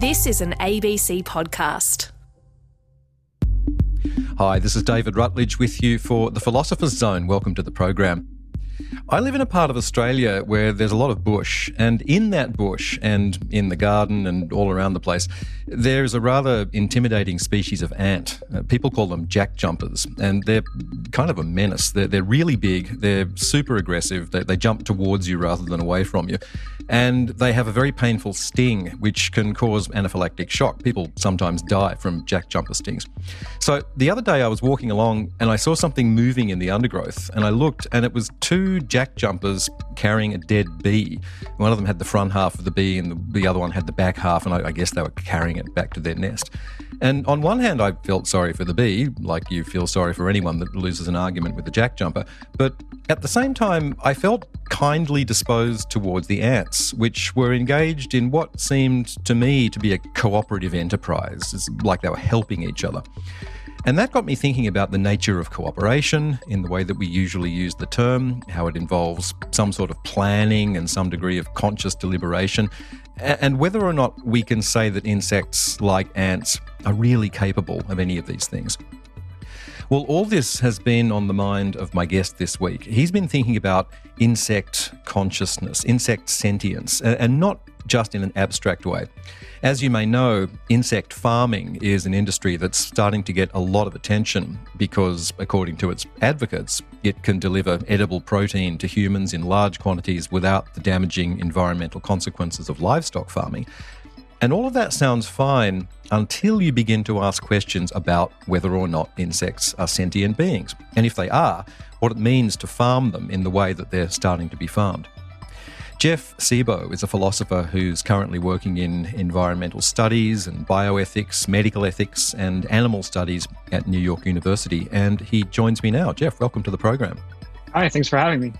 This is an ABC podcast. Hi, this is David Rutledge with you for The Philosopher's Zone. Welcome to the program. I live in a part of Australia where there's a lot of bush, and in that bush and in the garden and all around the place, there's a rather intimidating species of ant. Uh, people call them jack jumpers, and they're kind of a menace. They're, they're really big, they're super aggressive, they, they jump towards you rather than away from you, and they have a very painful sting which can cause anaphylactic shock. People sometimes die from jack jumper stings. So the other day I was walking along and I saw something moving in the undergrowth, and I looked, and it was two jack jumpers carrying a dead bee. One of them had the front half of the bee, and the, the other one had the back half, and I, I guess they were carrying it back to their nest. And on one hand, I felt sorry for the bee, like you feel sorry for anyone that loses an argument with a jack jumper. But at the same time, I felt kindly disposed towards the ants, which were engaged in what seemed to me to be a cooperative enterprise. It's like they were helping each other. And that got me thinking about the nature of cooperation in the way that we usually use the term, how it involves some sort of planning and some degree of conscious deliberation, and whether or not we can say that insects like ants are really capable of any of these things. Well, all this has been on the mind of my guest this week. He's been thinking about insect consciousness, insect sentience, and not just in an abstract way. As you may know, insect farming is an industry that's starting to get a lot of attention because, according to its advocates, it can deliver edible protein to humans in large quantities without the damaging environmental consequences of livestock farming. And all of that sounds fine until you begin to ask questions about whether or not insects are sentient beings, and if they are, what it means to farm them in the way that they're starting to be farmed. Jeff Sebo is a philosopher who's currently working in environmental studies and bioethics, medical ethics, and animal studies at New York University. And he joins me now. Jeff, welcome to the program. Hi, thanks for having me.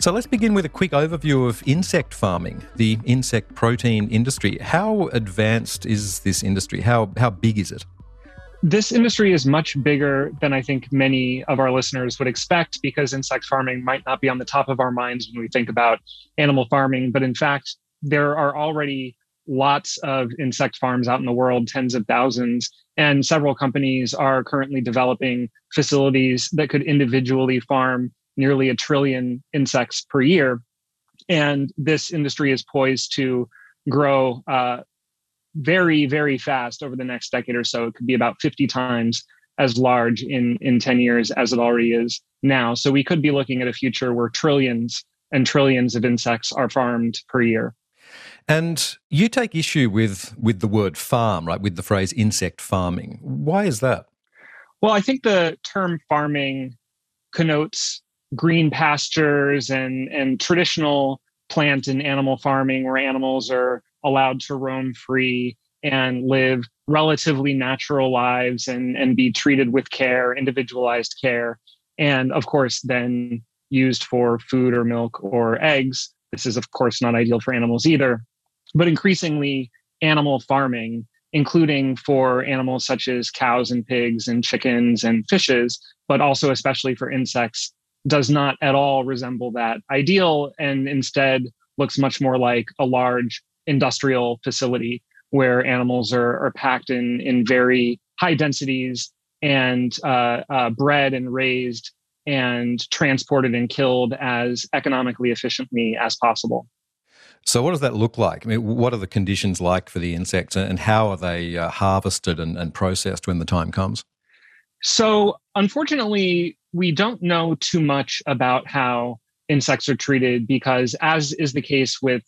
So let's begin with a quick overview of insect farming, the insect protein industry. How advanced is this industry? How, how big is it? this industry is much bigger than I think many of our listeners would expect because insect farming might not be on the top of our minds when we think about animal farming. But in fact, there are already lots of insect farms out in the world, tens of thousands. And several companies are currently developing facilities that could individually farm nearly a trillion insects per year. And this industry is poised to grow uh, very, very fast over the next decade or so. It could be about 50 times as large in, in 10 years as it already is now. So we could be looking at a future where trillions and trillions of insects are farmed per year. And you take issue with with the word farm, right? With the phrase insect farming. Why is that? Well, I think the term farming connotes green pastures and and traditional plant and animal farming where animals are allowed to roam free and live relatively natural lives and, and be treated with care, individualized care. And of course, then used for food or milk or eggs. This is, of course, not ideal for animals either. But increasingly, animal farming, including for animals such as cows and pigs and chickens and fishes, but also especially for insects, does not at all resemble that ideal and instead looks much more like a large industrial facility where animals are, are packed in, in very high densities and uh, uh, bred and raised and transported and killed as economically efficiently as possible. So, what does that look like? I mean, what are the conditions like for the insects, and how are they uh, harvested and, and processed when the time comes? So, unfortunately, we don't know too much about how insects are treated because, as is the case with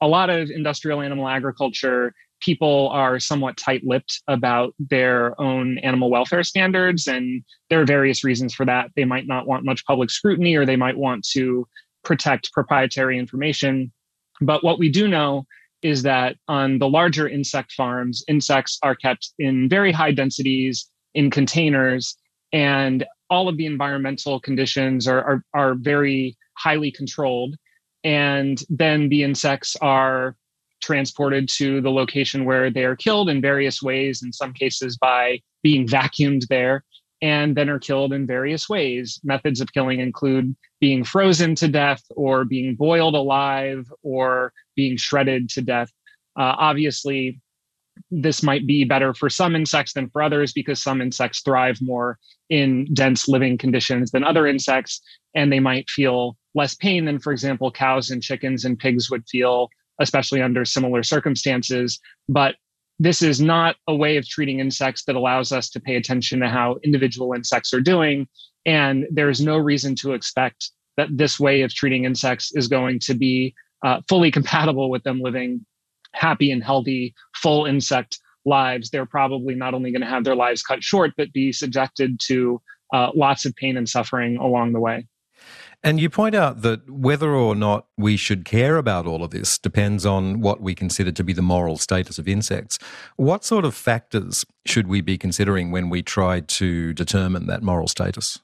a lot of industrial animal agriculture, people are somewhat tight lipped about their own animal welfare standards. And there are various reasons for that. They might not want much public scrutiny or they might want to protect proprietary information. But what we do know is that on the larger insect farms, insects are kept in very high densities in containers, and all of the environmental conditions are, are, are very highly controlled and then the insects are transported to the location where they are killed in various ways, in some cases by being vacuumed there, and then are killed in various ways. Methods of killing include being frozen to death, or being boiled alive, or being shredded to death. Uh, obviously, this might be better for some insects than for others because some insects thrive more in dense living conditions than other insects and they might feel less pain than for example cows and chickens and pigs would feel especially under similar circumstances. But this is not a way of treating insects that allows us to pay attention to how individual insects are doing and there's no reason to expect that this way of treating insects is going to be uh, fully compatible with them living happy and healthy, full insect lives, they're probably not only going to have their lives cut short, but be subjected to uh, lots of pain and suffering along the way. And you point out that whether or not we should care about all of this depends on what we consider to be the moral status of insects. What sort of factors should we be considering when we try to determine that moral status?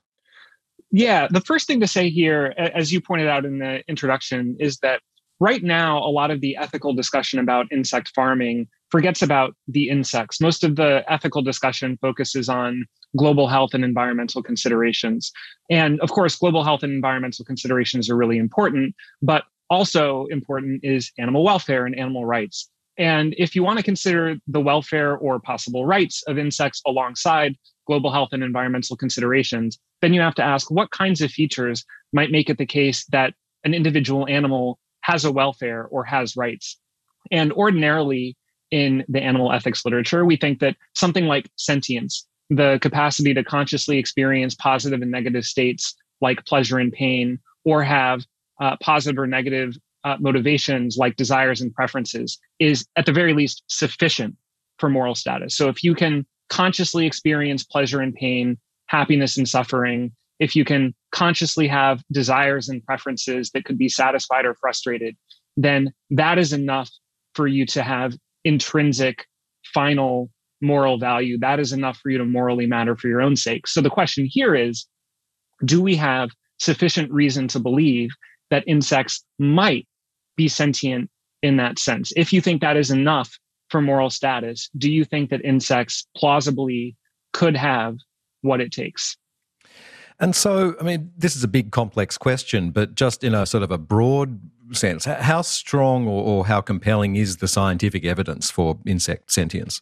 Yeah, the first thing to say here, as you pointed out in the introduction, is that right now, a lot of the ethical discussion about insect farming forgets about the insects. Most of the ethical discussion focuses on global health and environmental considerations. And of course, global health and environmental considerations are really important, but also important is animal welfare and animal rights. And if you want to consider the welfare or possible rights of insects alongside global health and environmental considerations, then you have to ask what kinds of features might make it the case that an individual animal has a welfare or has rights. And ordinarily in the animal ethics literature, we think that something like sentience, the capacity to consciously experience positive and negative states like pleasure and pain, or have uh, positive or negative uh, motivations like desires and preferences, is at the very least sufficient for moral status. So if you can consciously experience pleasure and pain, happiness and suffering, if you can consciously have desires and preferences that could be satisfied or frustrated, then that is enough for you to have intrinsic final moral value. That is enough for you to morally matter for your own sake. So the question here is do we have sufficient reason to believe that insects might be sentient in that sense? If you think that is enough for moral status, do you think that insects plausibly could have what it takes? And so, I mean, this is a big, complex question, but just in a sort of a broad sense, how strong or, or how compelling is the scientific evidence for insect sentience?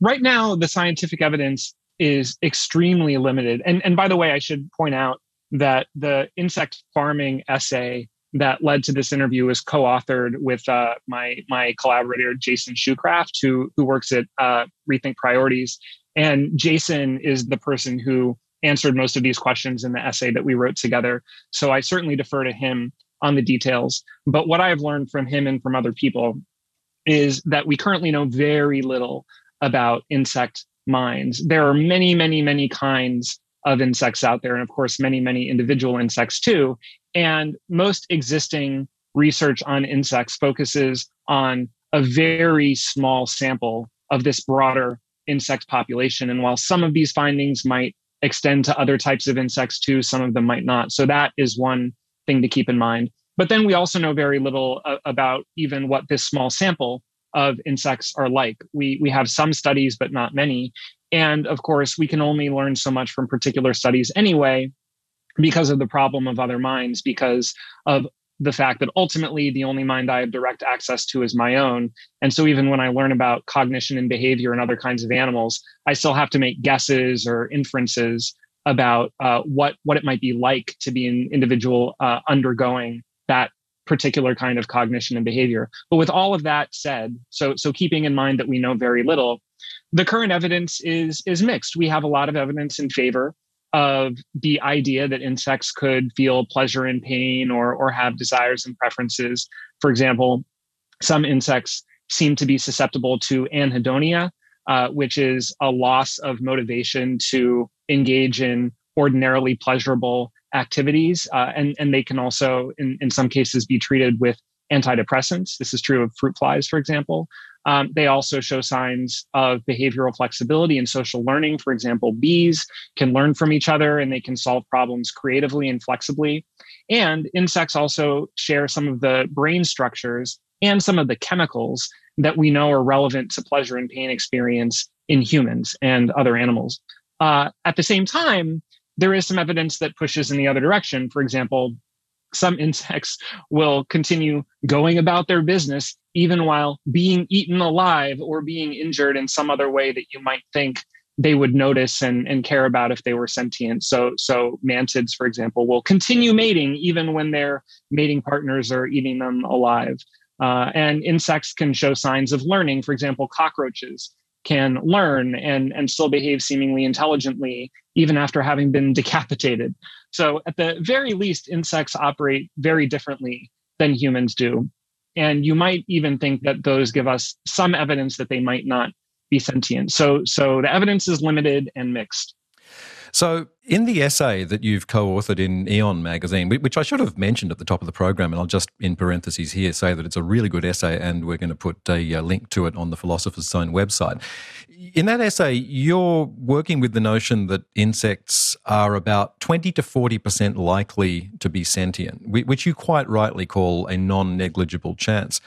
Right now, the scientific evidence is extremely limited. And, and by the way, I should point out that the insect farming essay that led to this interview was co-authored with uh, my my collaborator Jason Schukraft, who who works at uh, Rethink Priorities. And Jason is the person who answered most of these questions in the essay that we wrote together. So I certainly defer to him on the details. But what I've learned from him and from other people is that we currently know very little about insect minds. There are many, many, many kinds of insects out there, and of course, many, many individual insects too. And most existing research on insects focuses on a very small sample of this broader insect population. And while some of these findings might extend to other types of insects too. Some of them might not. So that is one thing to keep in mind. But then we also know very little uh, about even what this small sample of insects are like. We we have some studies, but not many. And of course, we can only learn so much from particular studies anyway, because of the problem of other minds, because of the fact that ultimately the only mind I have direct access to is my own. And so even when I learn about cognition and behavior and other kinds of animals, I still have to make guesses or inferences about uh, what what it might be like to be an individual uh, undergoing that particular kind of cognition and behavior. But with all of that said, so so keeping in mind that we know very little, the current evidence is is mixed. We have a lot of evidence in favor of the idea that insects could feel pleasure and pain or, or have desires and preferences. For example, some insects seem to be susceptible to anhedonia, uh, which is a loss of motivation to engage in ordinarily pleasurable activities. Uh, and, and they can also, in, in some cases, be treated with antidepressants. This is true of fruit flies, for example. Um, they also show signs of behavioral flexibility and social learning. For example, bees can learn from each other and they can solve problems creatively and flexibly. And insects also share some of the brain structures and some of the chemicals that we know are relevant to pleasure and pain experience in humans and other animals. Uh, at the same time, there is some evidence that pushes in the other direction. For example, some insects will continue going about their business even while being eaten alive or being injured in some other way that you might think they would notice and, and care about if they were sentient. So, so mantids, for example, will continue mating even when their mating partners are eating them alive. Uh, and insects can show signs of learning. For example, cockroaches can learn and, and still behave seemingly intelligently even after having been decapitated. So, at the very least, insects operate very differently than humans do. And you might even think that those give us some evidence that they might not be sentient. So, so the evidence is limited and mixed. So, in the essay that you've co authored in Aeon magazine, which I should have mentioned at the top of the program, and I'll just in parentheses here say that it's a really good essay, and we're going to put a link to it on the Philosopher's Zone website. In that essay, you're working with the notion that insects are about 20 to 40% likely to be sentient, which you quite rightly call a non negligible chance.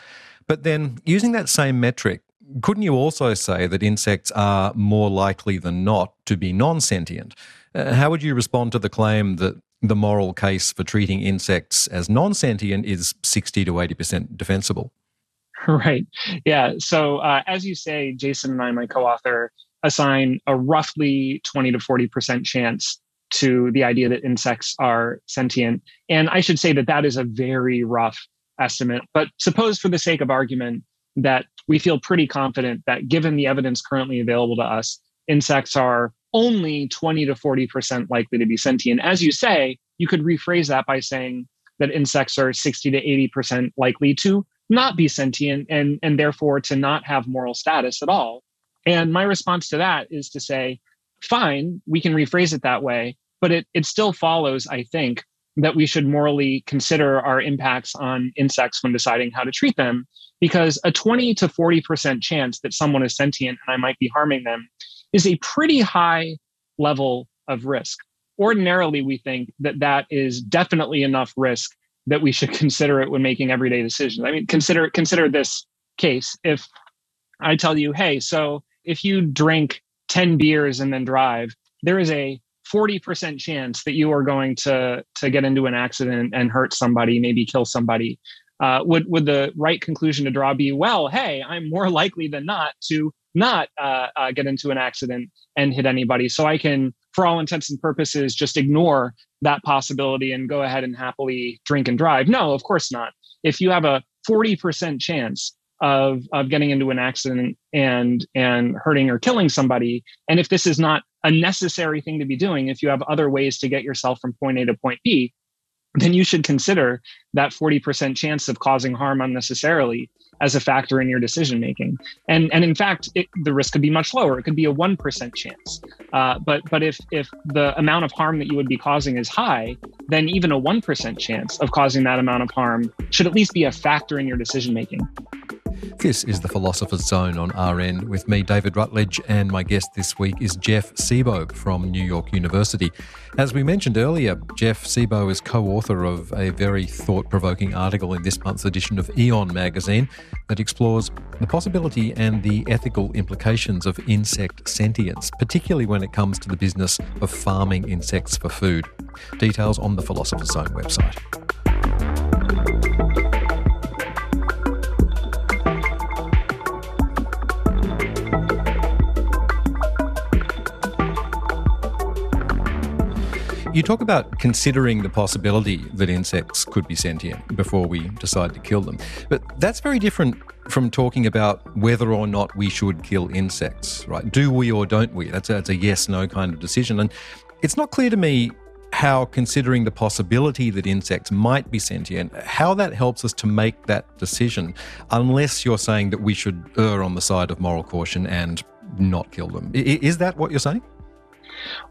But then, using that same metric, couldn't you also say that insects are more likely than not to be non sentient? Uh, how would you respond to the claim that the moral case for treating insects as non sentient is 60 to 80% defensible? Right. Yeah. So, uh, as you say, Jason and I, my co author, assign a roughly 20 to 40% chance to the idea that insects are sentient. And I should say that that is a very rough estimate. But suppose, for the sake of argument, that we feel pretty confident that given the evidence currently available to us, insects are only 20 to 40% likely to be sentient. As you say, you could rephrase that by saying that insects are 60 to 80% likely to not be sentient and, and therefore to not have moral status at all. And my response to that is to say, fine, we can rephrase it that way, but it, it still follows, I think, that we should morally consider our impacts on insects when deciding how to treat them, because a 20 to 40% chance that someone is sentient and I might be harming them is a pretty high level of risk. Ordinarily, we think that that is definitely enough risk that we should consider it when making everyday decisions. I mean, consider consider this case. If I tell you, hey, so if you drink 10 beers and then drive, there is a 40% chance that you are going to to get into an accident and hurt somebody, maybe kill somebody. Uh, would would the right conclusion to draw be, well, hey, I'm more likely than not to not uh, uh, get into an accident and hit anybody. So I can, for all intents and purposes, just ignore that possibility and go ahead and happily drink and drive. No, of course not. If you have a 40% chance of, of getting into an accident and and hurting or killing somebody, and if this is not a necessary thing to be doing, if you have other ways to get yourself from point A to point B, then you should consider that 40% chance of causing harm unnecessarily as a factor in your decision making. And and in fact, it, the risk could be much lower. It could be a one percent chance. Uh, but but if if the amount of harm that you would be causing is high, then even a one percent chance of causing that amount of harm should at least be a factor in your decision making. This is the Philosopher's Zone on RN with me, David Rutledge, and my guest this week is Jeff Sebo from New York University. As we mentioned earlier, Jeff Sebo is co author of a very thought provoking article in this month's edition of Aeon magazine that explores the possibility and the ethical implications of insect sentience, particularly when it comes to the business of farming insects for food. Details on the Philosopher's Zone website. You talk about considering the possibility that insects could be sentient before we decide to kill them. But that's very different from talking about whether or not we should kill insects, right? Do we or don't we? That's a, that's a yes no kind of decision. And it's not clear to me how considering the possibility that insects might be sentient, how that helps us to make that decision, unless you're saying that we should err on the side of moral caution and not kill them. Is that what you're saying?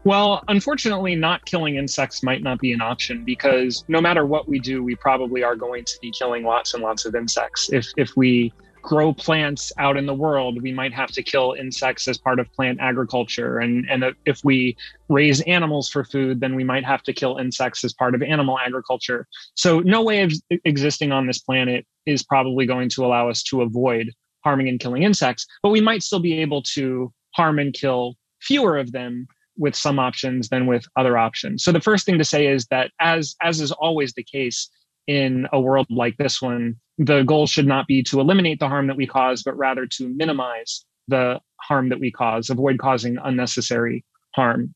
Well, unfortunately, not killing insects might not be an option because no matter what we do, we probably are going to be killing lots and lots of insects. If if we grow plants out in the world, we might have to kill insects as part of plant agriculture. And, and if we raise animals for food, then we might have to kill insects as part of animal agriculture. So, no way of existing on this planet is probably going to allow us to avoid harming and killing insects, but we might still be able to harm and kill fewer of them with some options than with other options. So the first thing to say is that as as is always the case in a world like this one, the goal should not be to eliminate the harm that we cause, but rather to minimize the harm that we cause, avoid causing unnecessary harm.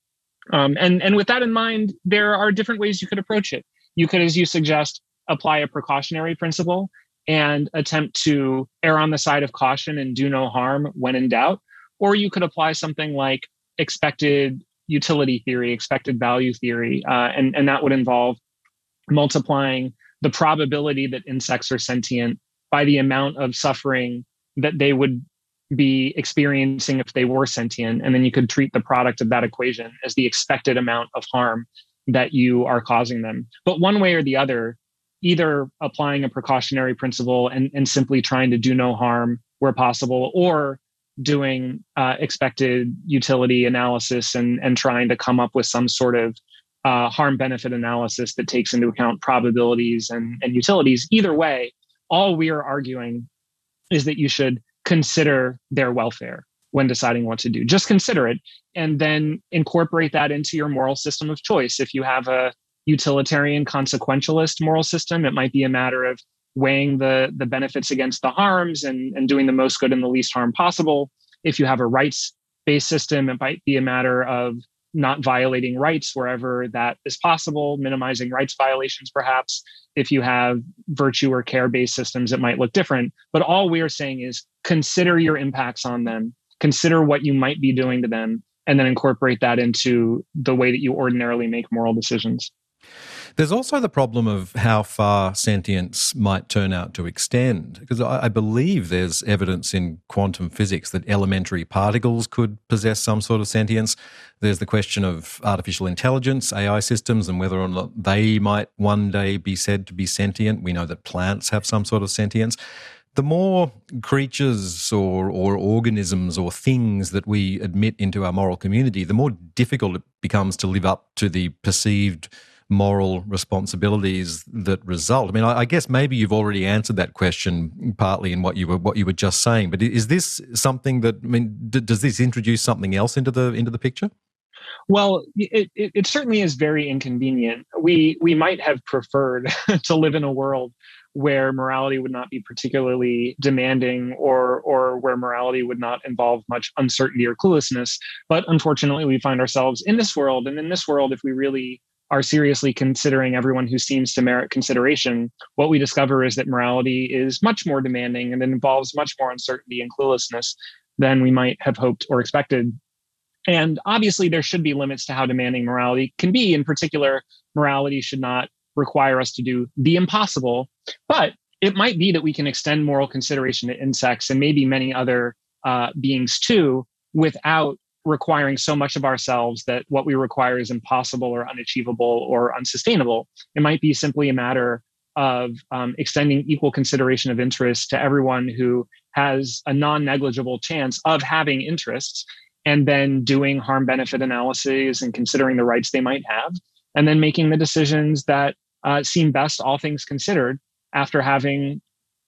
Um, and, and with that in mind, there are different ways you could approach it. You could, as you suggest, apply a precautionary principle and attempt to err on the side of caution and do no harm when in doubt. Or you could apply something like expected utility theory, expected value theory, uh, and, and that would involve multiplying the probability that insects are sentient by the amount of suffering that they would be experiencing if they were sentient. And then you could treat the product of that equation as the expected amount of harm that you are causing them. But one way or the other, either applying a precautionary principle and, and simply trying to do no harm where possible, or doing uh, expected utility analysis and, and trying to come up with some sort of uh, harm benefit analysis that takes into account probabilities and, and utilities. Either way, all we are arguing is that you should consider their welfare when deciding what to do. Just consider it and then incorporate that into your moral system of choice. If you have a utilitarian consequentialist moral system, it might be a matter of weighing the, the benefits against the harms and, and doing the most good and the least harm possible. If you have a rights based system, it might be a matter of not violating rights wherever that is possible, minimizing rights violations, perhaps. If you have virtue or care based systems, it might look different. But all we are saying is consider your impacts on them, consider what you might be doing to them, and then incorporate that into the way that you ordinarily make moral decisions. There's also the problem of how far sentience might turn out to extend, because I, believe there's evidence in quantum physics that elementary particles could possess some sort of sentience. There's the question of artificial intelligence, AI systems, and whether or not they might one day be said to be sentient. We know that plants have some sort of sentience the more creatures or, or organisms or things that we admit into our moral community, the more difficult it becomes to live up to the perceived moral responsibilities that result? I mean, I, I, guess maybe you've already answered that question partly in what you were what you were just saying. But is this something that I mean? D- does this introduce something else into the into the picture? Well, it, it, it certainly is very inconvenient. We we might have preferred to live in a world where morality would not be particularly demanding or or where morality would not involve much uncertainty or cluelessness but unfortunately we find ourselves in this world and in this world if we really are seriously considering everyone who seems to merit consideration, what we discover is that morality is much more demanding and it involves much more uncertainty and cluelessness than we might have hoped or expected. And obviously, there should be limits to how demanding morality can be. In particular, morality should not require us to do the impossible, but it might be that we can extend moral consideration to insects and maybe many other uh, beings too without requiring so much of ourselves that what we require is impossible or unachievable or unsustainable. It might be simply a matter of um, extending equal consideration of interest to everyone who has a non negligible chance of having interests, and then doing harm benefit analyses and considering the rights they might have, and then making the decisions that uh, seem best, all things considered, after having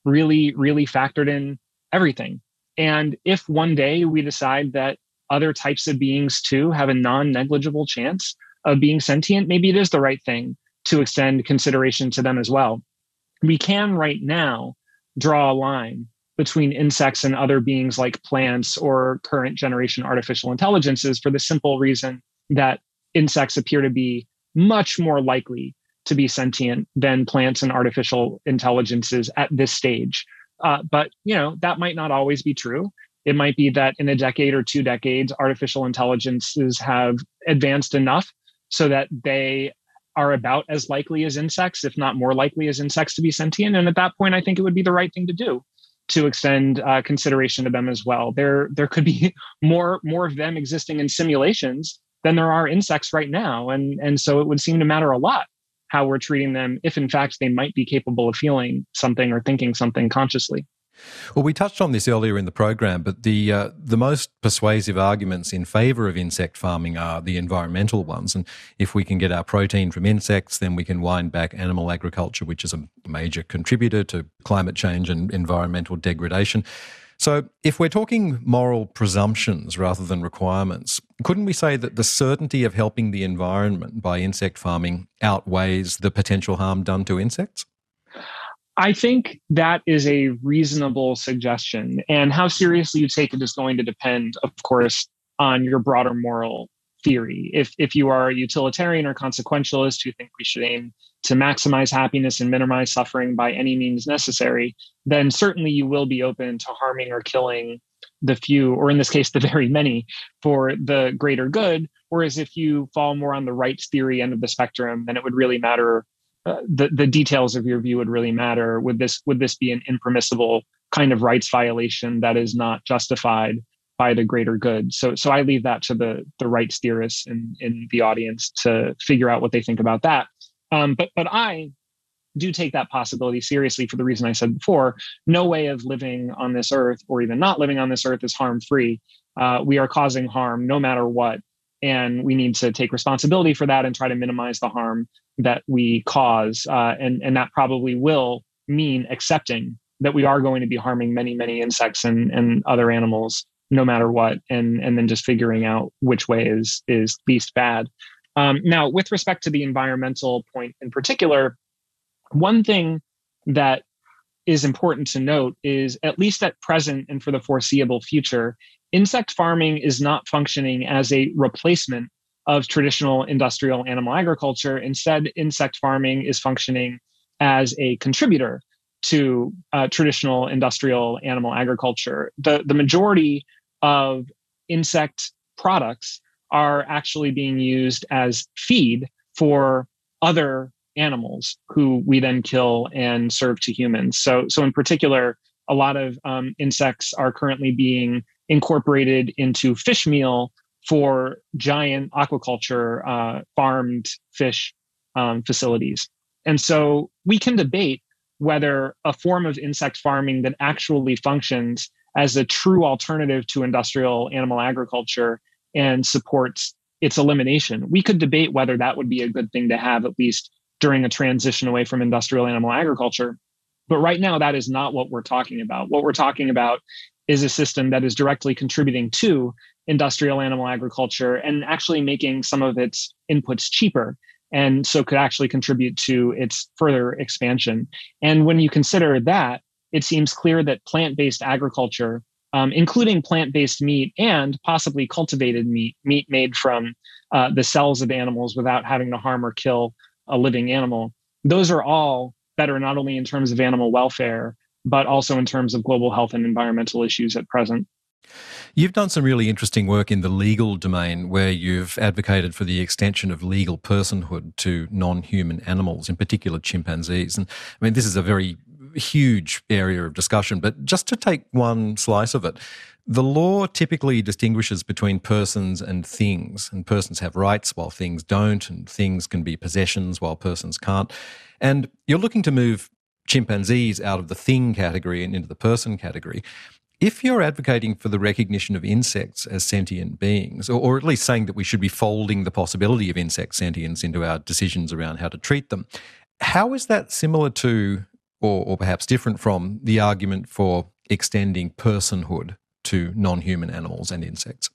really, really factored in everything. And if one day we decide that other types of beings too have a non negligible chance of being sentient, maybe it is the right thing to extend consideration to them as well. We can right now draw a line between insects and other beings like plants or current generation artificial intelligences for the simple reason that insects appear to be much more likely to be sentient than plants and artificial intelligences at this stage. Uh, but you know that might not always be true. It might be that in a decade or two decades, artificial intelligences have advanced enough so that they are about as likely as insects, if not more likely as insects to be sentient. And at that point, I think it would be the right thing to do to extend uh, consideration to them as well. There, there could be more more of them existing in simulations than there are insects right now, and and so it would seem to matter a lot how we're treating them if in fact they might be capable of feeling something or thinking something consciously. Well, we touched on this earlier in the program, but the uh, the most persuasive arguments in favour of insect farming are the environmental ones. And if we can get our protein from insects, then we can wind back animal agriculture, which is a major contributor to climate change and environmental degradation. So, if we're talking moral presumptions rather than requirements, couldn't we say that the certainty of helping the environment by insect farming outweighs the potential harm done to insects? I think that is a reasonable suggestion. And how seriously you take it is going to depend, of course, on your broader moral theory. If, if you are a utilitarian or consequentialist who think we should aim to maximize happiness and minimize suffering by any means necessary, then certainly you will be open to harming or killing the few, or in this case, the very many, for the greater good. Whereas if you fall more on the rights theory end of the spectrum, then it would really matter. Uh, the the details of your view would really matter. Would this would this be an impermissible kind of rights violation that is not justified by the greater good? So so I leave that to the the rights theorists in in the audience to figure out what they think about that. Um, but but I do take that possibility seriously for the reason I said before. No way of living on this earth or even not living on this earth is harm free. Uh, we are causing harm no matter what. And we need to take responsibility for that and try to minimize the harm that we cause. Uh, and, and that probably will mean accepting that we are going to be harming many, many insects and, and other animals no matter what. And, and then just figuring out which way is, is least bad. Um, now, with respect to the environmental point in particular, one thing that is important to note is, at least at present and for the foreseeable future, insect farming is not functioning as a replacement of traditional industrial animal agriculture. Instead, insect farming is functioning as a contributor to uh, traditional industrial animal agriculture. The, the majority of insect products are actually being used as feed for other animals who we then kill and serve to humans. So, so in particular, a lot of um, insects are currently being incorporated into fish meal for giant aquaculture uh, farmed fish um, facilities. And so we can debate whether a form of insect farming that actually functions as a true alternative to industrial animal agriculture and supports its elimination. We could debate whether that would be a good thing to have, at least during a transition away from industrial animal agriculture. But right now, that is not what we're talking about. What we're talking about is a system that is directly contributing to industrial animal agriculture and actually making some of its inputs cheaper. And so could actually contribute to its further expansion. And when you consider that, it seems clear that plant based agriculture, um, including plant based meat and possibly cultivated meat, meat made from uh, the cells of animals without having to harm or kill a living animal. Those are all better, not only in terms of animal welfare, but also in terms of global health and environmental issues at present. You've done some really interesting work in the legal domain where you've advocated for the extension of legal personhood to non human animals, in particular chimpanzees. And I mean, this is a very huge area of discussion, but just to take one slice of it, the law typically distinguishes between persons and things, and persons have rights while things don't, and things can be possessions while persons can't. And you're looking to move chimpanzees out of the thing category and into the person category. If you're advocating for the recognition of insects as sentient beings, or, or, at least saying that we should be folding the possibility of insect sentience into our decisions around how to treat them, how is that similar to, or, or perhaps different from, the argument for extending personhood to non human animals and insects?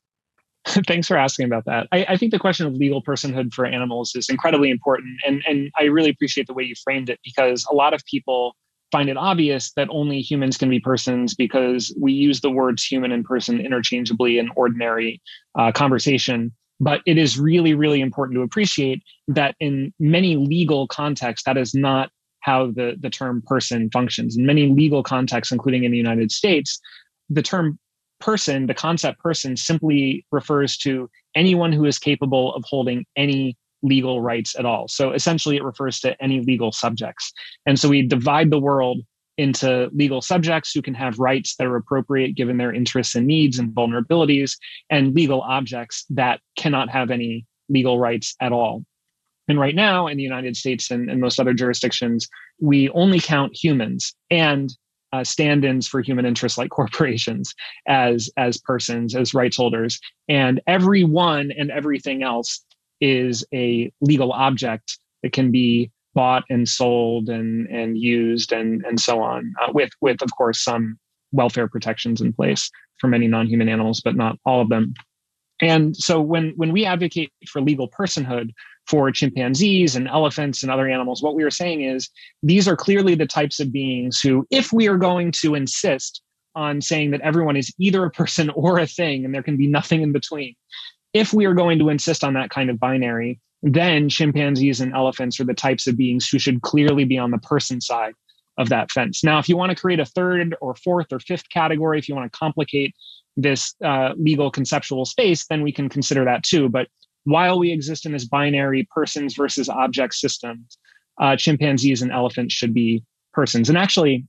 Thanks for asking about that. I, I, think the question of legal personhood for animals is incredibly important. And, and I really appreciate the way you framed it because a lot of people find it obvious that only humans can be persons because we use the words human and person interchangeably in ordinary uh, conversation. But it is really, really important to appreciate that in many legal contexts, that is not how the, the term person functions. In many legal contexts, including in the United States, the term person, the concept person, simply refers to anyone who is capable of holding any legal rights at all. So essentially, it refers to any legal subjects. And so we divide the world into legal subjects who can have rights that are appropriate given their interests and needs and vulnerabilities, and legal objects that cannot have any legal rights at all. And right now, in the United States and, and most other jurisdictions, we only count humans. And uh, stand-ins for human interests like corporations as as persons as rights holders. And everyone and everything else is a legal object that can be bought and sold and and used and and so on uh, with with of course some welfare protections in place for many non-human animals but not all of them. And so when when we advocate for legal personhood for chimpanzees and elephants and other animals. What we are saying is these are clearly the types of beings who, if we are going to insist on saying that everyone is either a person or a thing and there can be nothing in between, if we are going to insist on that kind of binary, then chimpanzees and elephants are the types of beings who should clearly be on the person side of that fence. Now, if you want to create a third or fourth or fifth category, if you want to complicate this uh, legal conceptual space, then we can consider that too. But while we exist in this binary persons versus object system, uh, chimpanzees and elephants should be persons. And actually,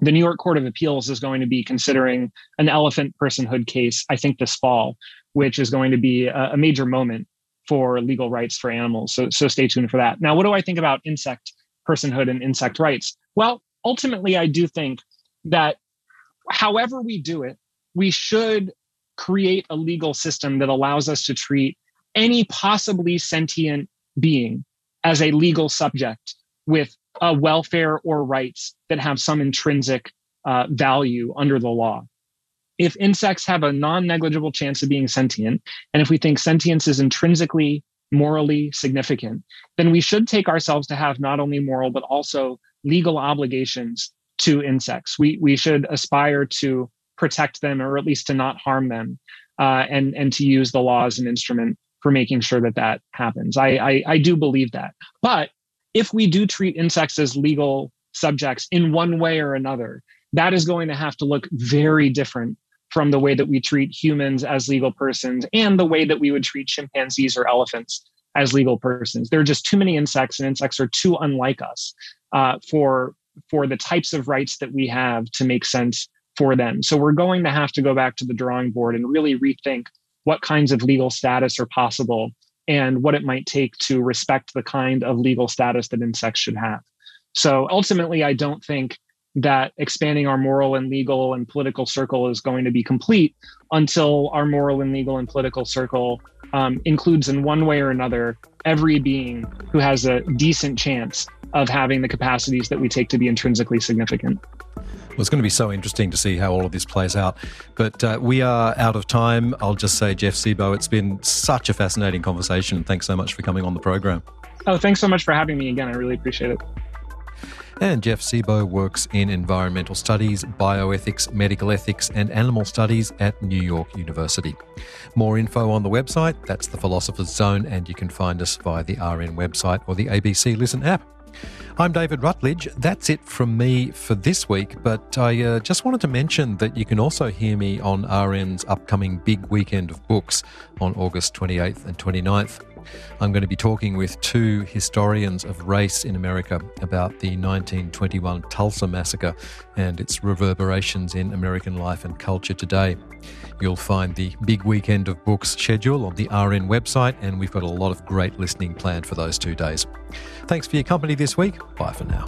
the New York Court of Appeals is going to be considering an elephant personhood case, I think, this fall, which is going to be a, a major moment for legal rights for animals. So, so stay tuned for that. Now, what do I think about insect personhood and insect rights? Well, ultimately, I do think that however we do it, we should create a legal system that allows us to treat any possibly sentient being as a legal subject with a welfare or rights that have some intrinsic uh, value under the law. If insects have a non negligible chance of being sentient, and if we think sentience is intrinsically morally significant, then we should take ourselves to have not only moral, but also legal obligations to insects. We, we should aspire to protect them or at least to not harm them uh, and, and to use the law as an instrument for making sure that that happens. I, I, I do believe that. But if we do treat insects as legal subjects in one way or another, that is going to have to look very different from the way that we treat humans as legal persons and the way that we would treat chimpanzees or elephants as legal persons. There are just too many insects, and insects are too unlike us uh, for for the types of rights that we have to make sense for them. So we're going to have to go back to the drawing board and really rethink what kinds of legal status are possible and what it might take to respect the kind of legal status that insects should have. So ultimately, I don't think that expanding our moral and legal and political circle is going to be complete until our moral and legal and political circle um, includes, in one way or another, every being who has a decent chance of having the capacities that we take to be intrinsically significant. Well, it's going to be so interesting to see how all of this plays out. But uh, we are out of time. I'll just say, Jeff Sebo, it's been such a fascinating conversation. Thanks so much for coming on the program. Oh, thanks so much for having me again. I really appreciate it. And Jeff Sebo works in environmental studies, bioethics, medical ethics, and animal studies at New York University. More info on the website, that's the Philosopher's Zone, and you can find us via the RN website or the ABC Listen app. I'm David Rutledge. That's it from me for this week, but I uh, just wanted to mention that you can also hear me on RN's upcoming big weekend of books on August 28th and 29th. I'm going to be talking with two historians of race in America about the 1921 Tulsa Massacre and its reverberations in American life and culture today. You'll find the big weekend of books schedule on the RN website, and we've got a lot of great listening planned for those two days. Thanks for your company this week. Bye for now.